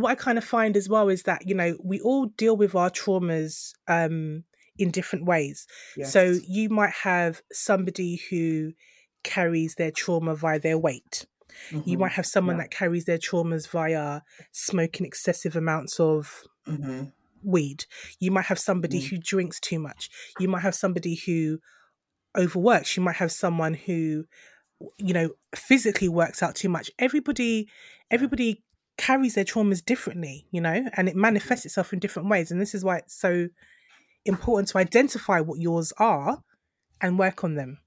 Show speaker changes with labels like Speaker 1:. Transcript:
Speaker 1: what I kind of find as well is that, you know, we all deal with our traumas um, in different ways.
Speaker 2: Yes.
Speaker 1: So you might have somebody who carries their trauma via their weight. You
Speaker 2: Mhm.
Speaker 1: might have someone
Speaker 2: Yeah.
Speaker 1: that carries their traumas via smoking excessive amounts of
Speaker 2: Mhm.
Speaker 1: weed. You might have somebody
Speaker 2: Mm.
Speaker 1: who drinks too much. You might have somebody who overworks. You might have someone who, you know, physically works out too much. Everybody, everybody carries their traumas differently, you know, and it manifests mm. itself in different ways. And this is why it's so important to identify what yours are and work on them.